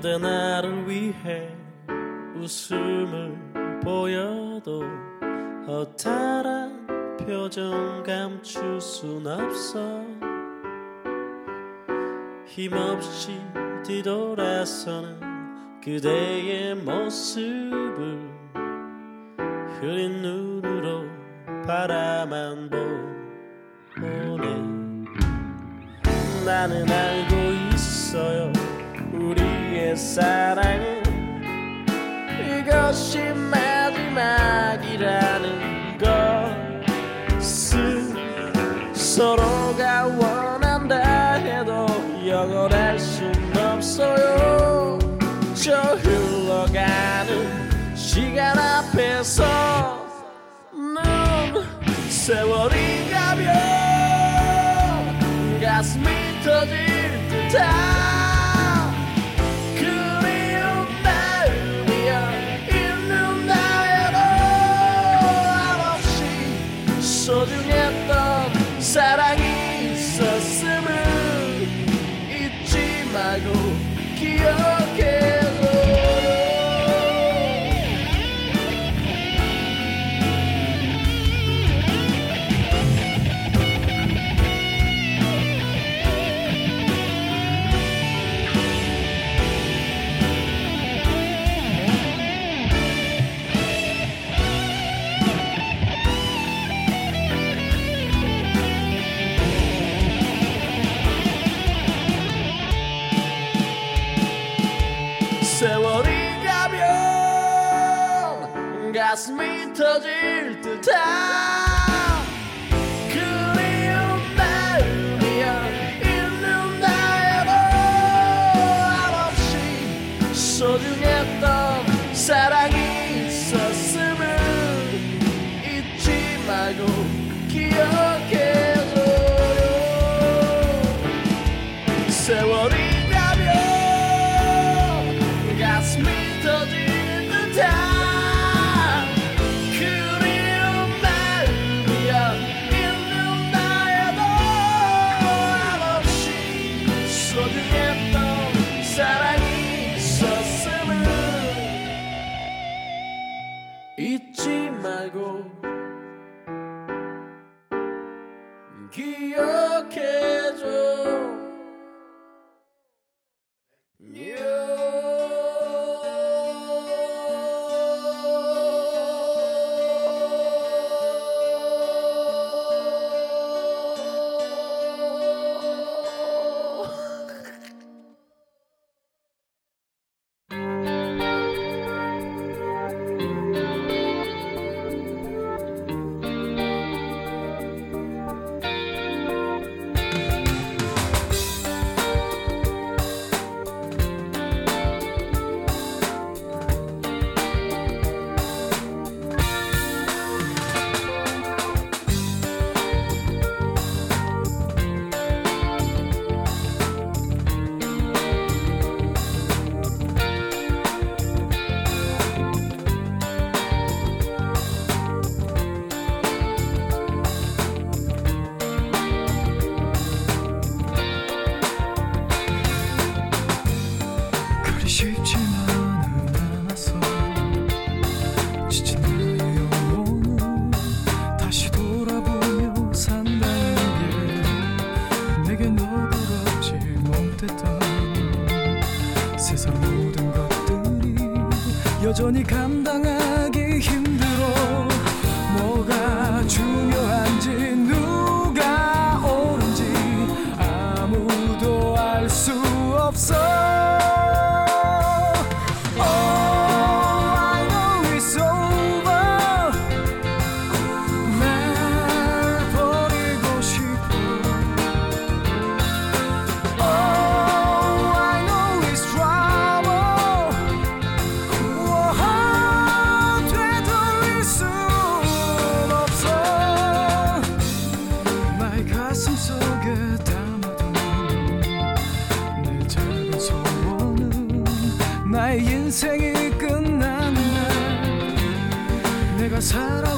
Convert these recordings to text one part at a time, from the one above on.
그대 나를 위해 웃음을 보여도 허탈한 표정 감출 순 없어. 힘없이 뒤돌아서는 그대의 모습을 흐린 눈으로 바라만 보네. 나는 알고 있어요. 우리 사랑은 이것이 마지막이라는 것을 서로가 원한다 해도 영원할 순 없어요. 저 흘러가는 시간 앞에서 넌 세월이 짙어질 듯한 나의 인생이 끝난 날 내가 살아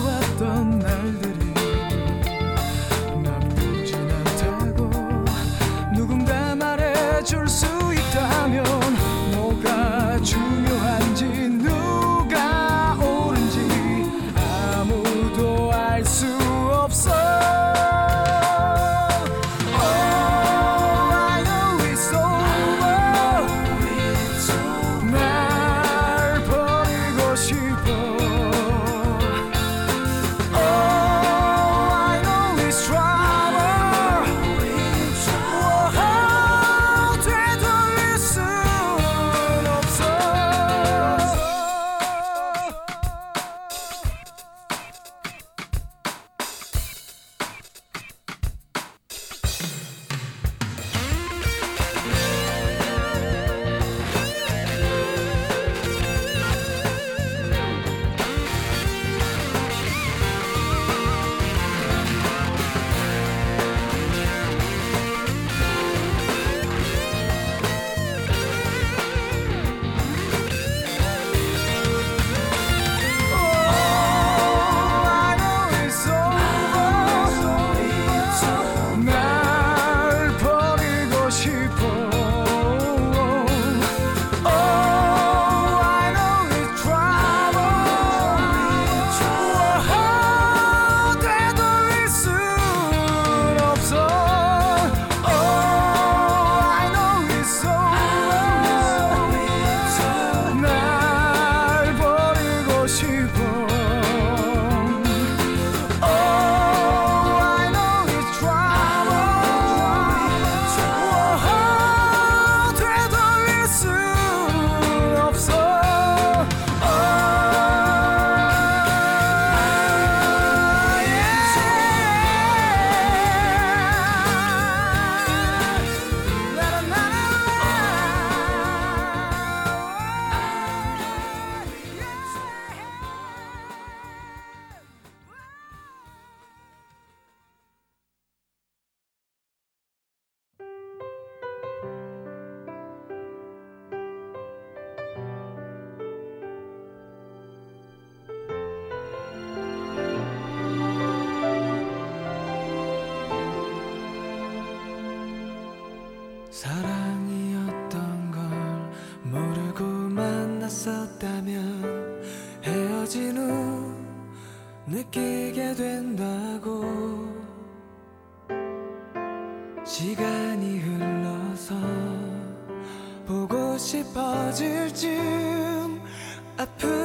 아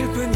Sipping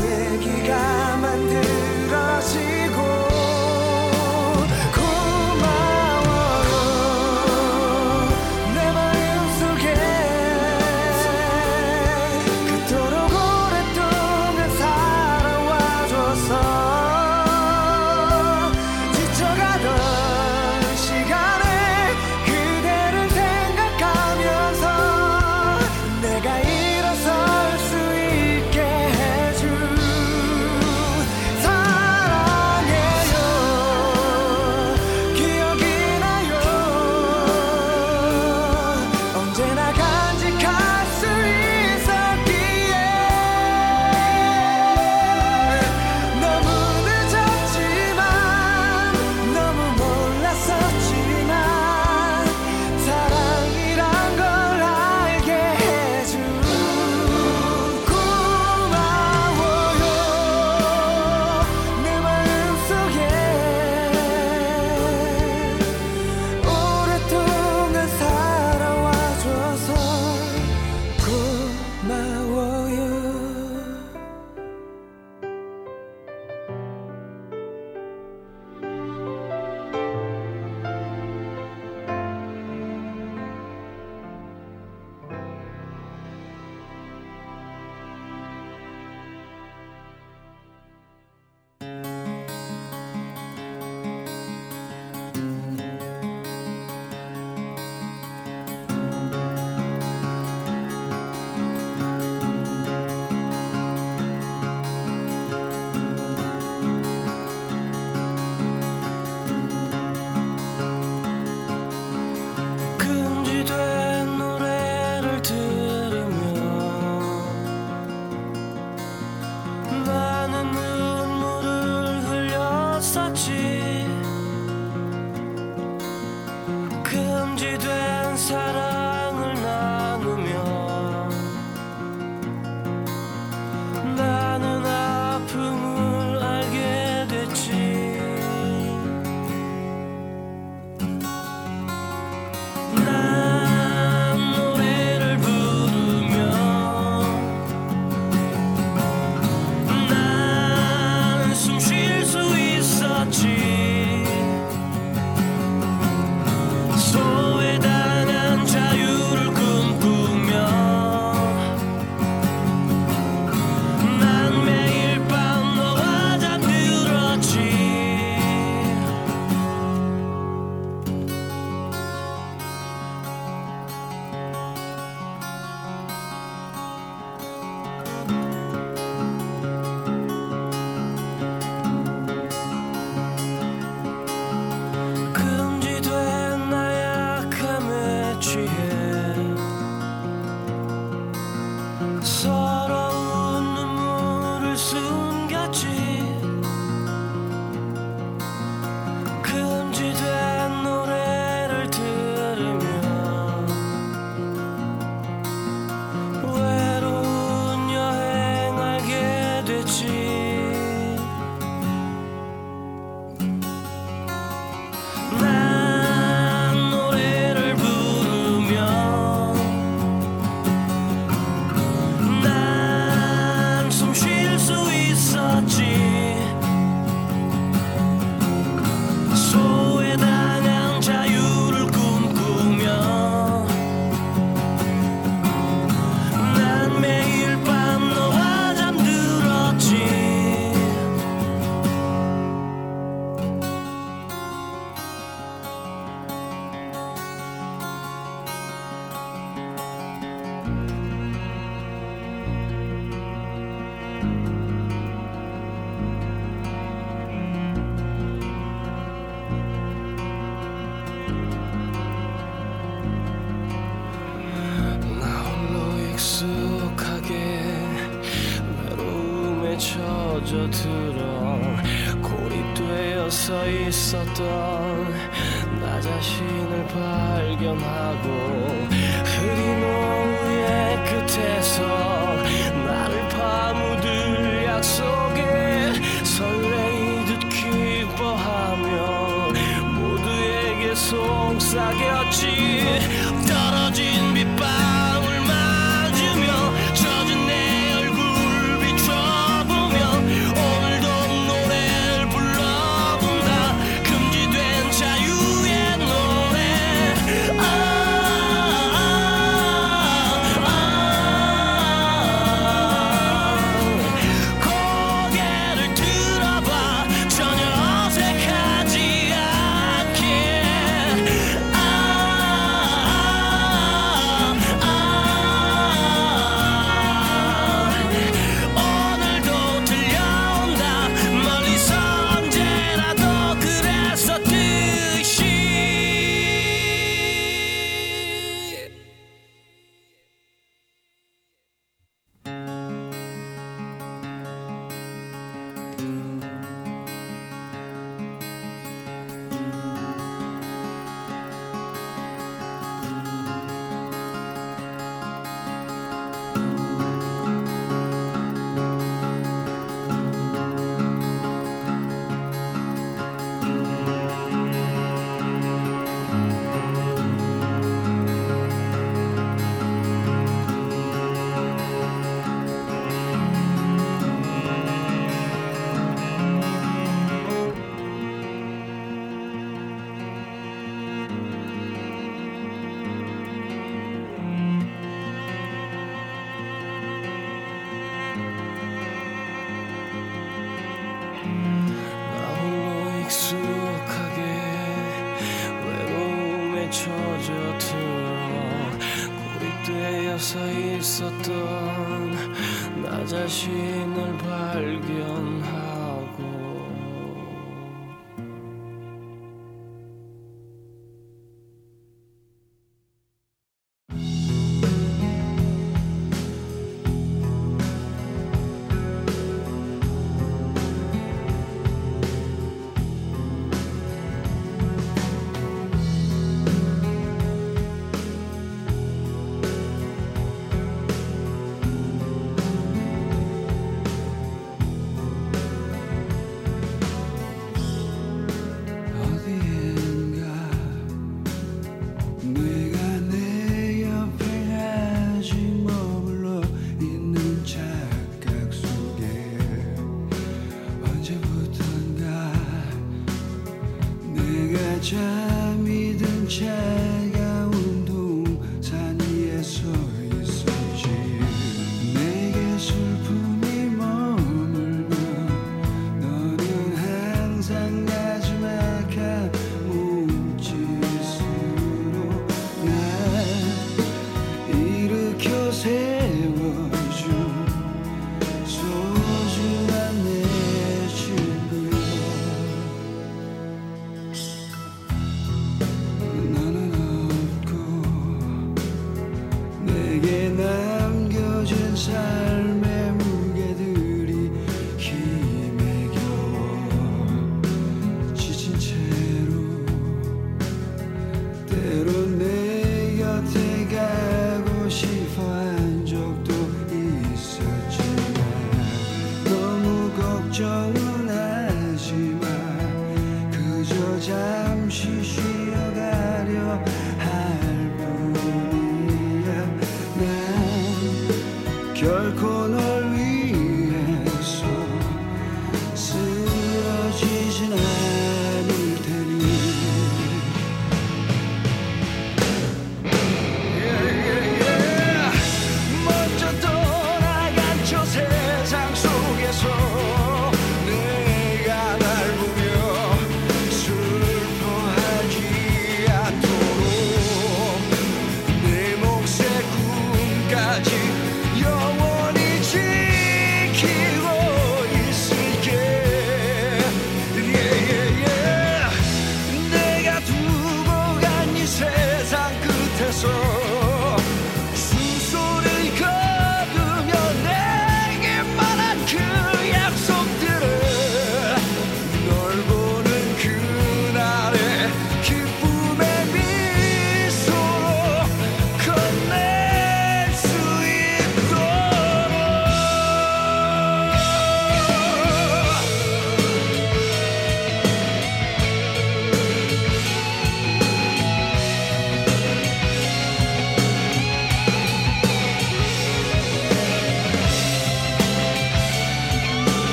나 자신을 발견하고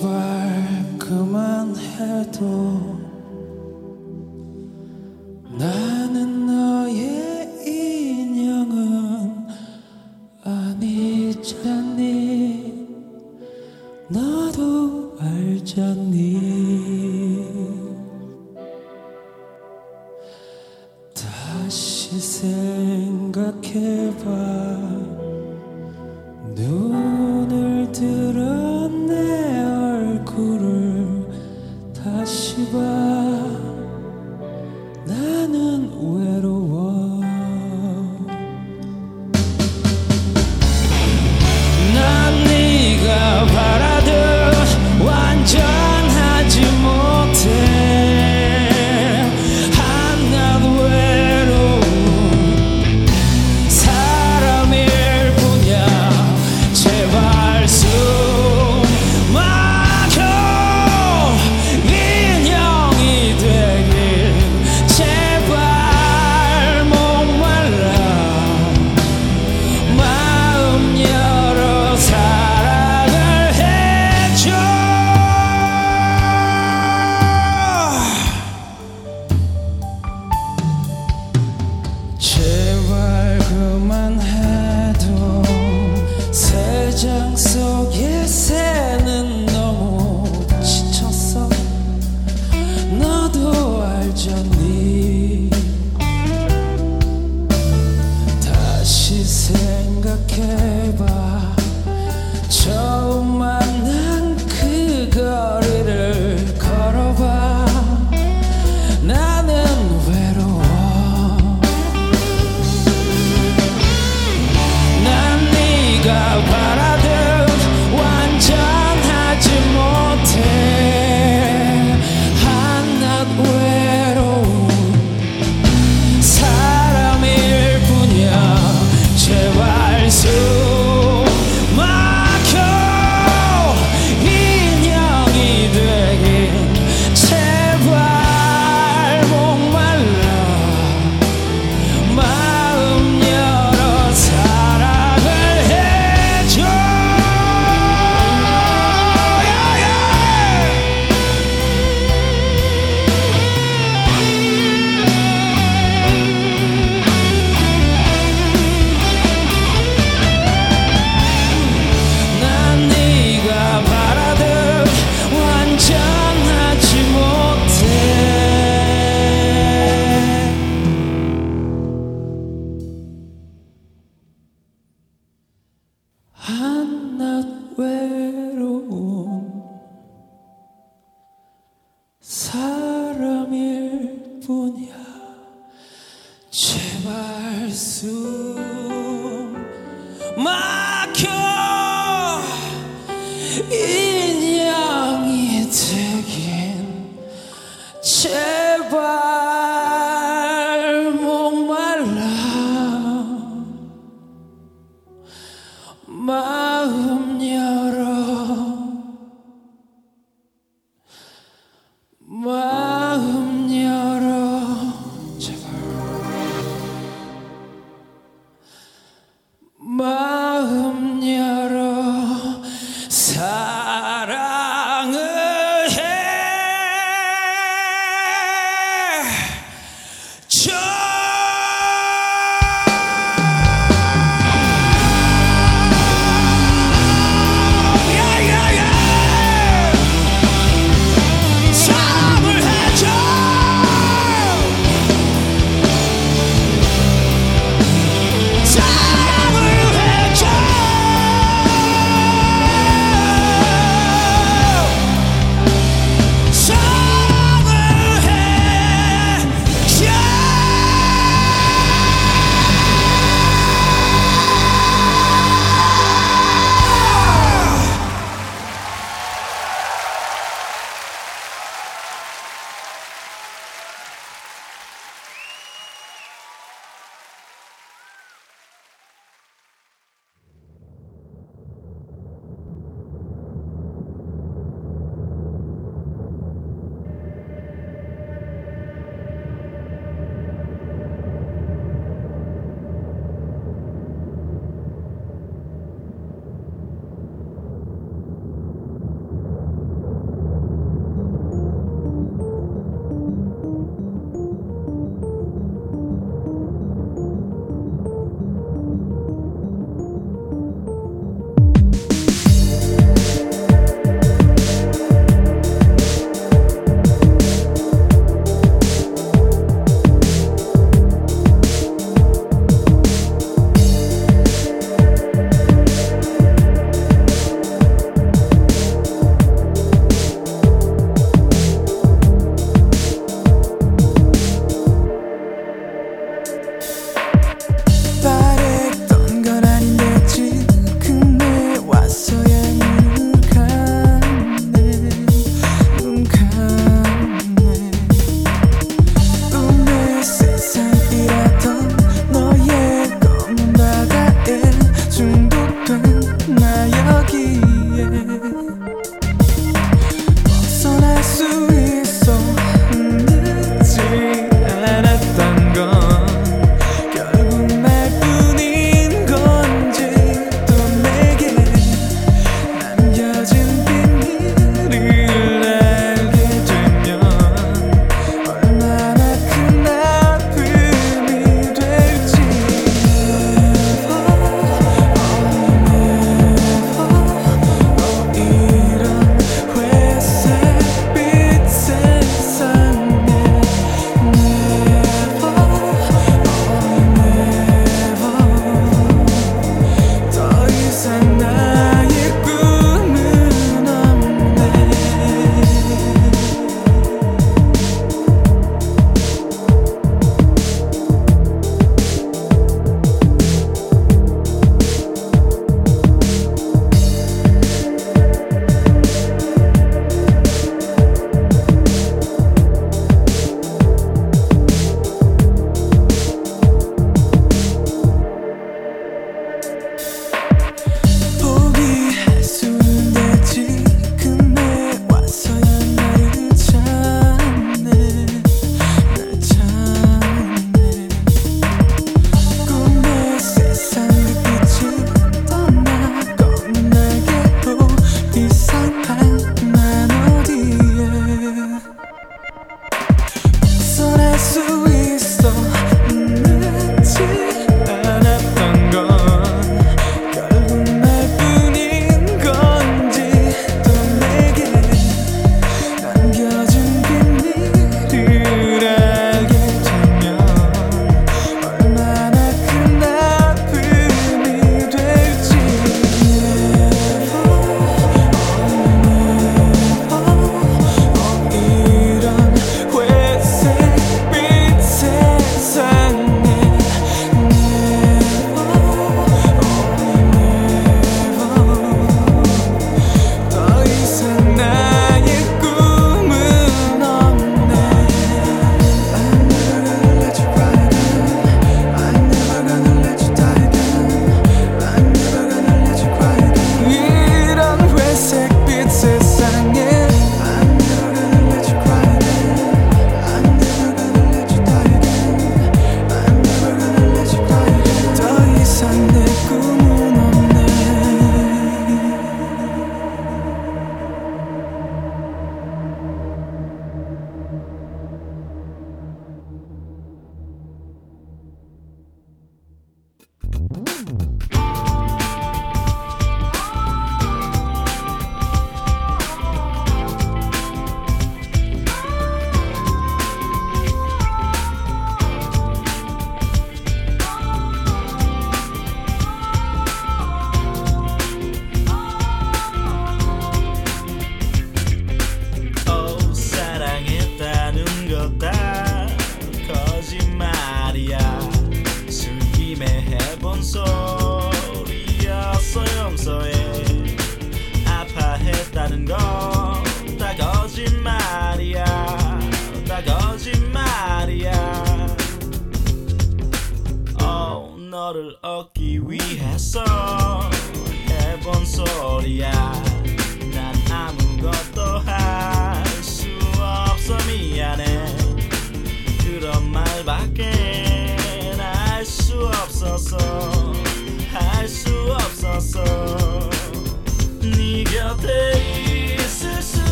제발 그만해도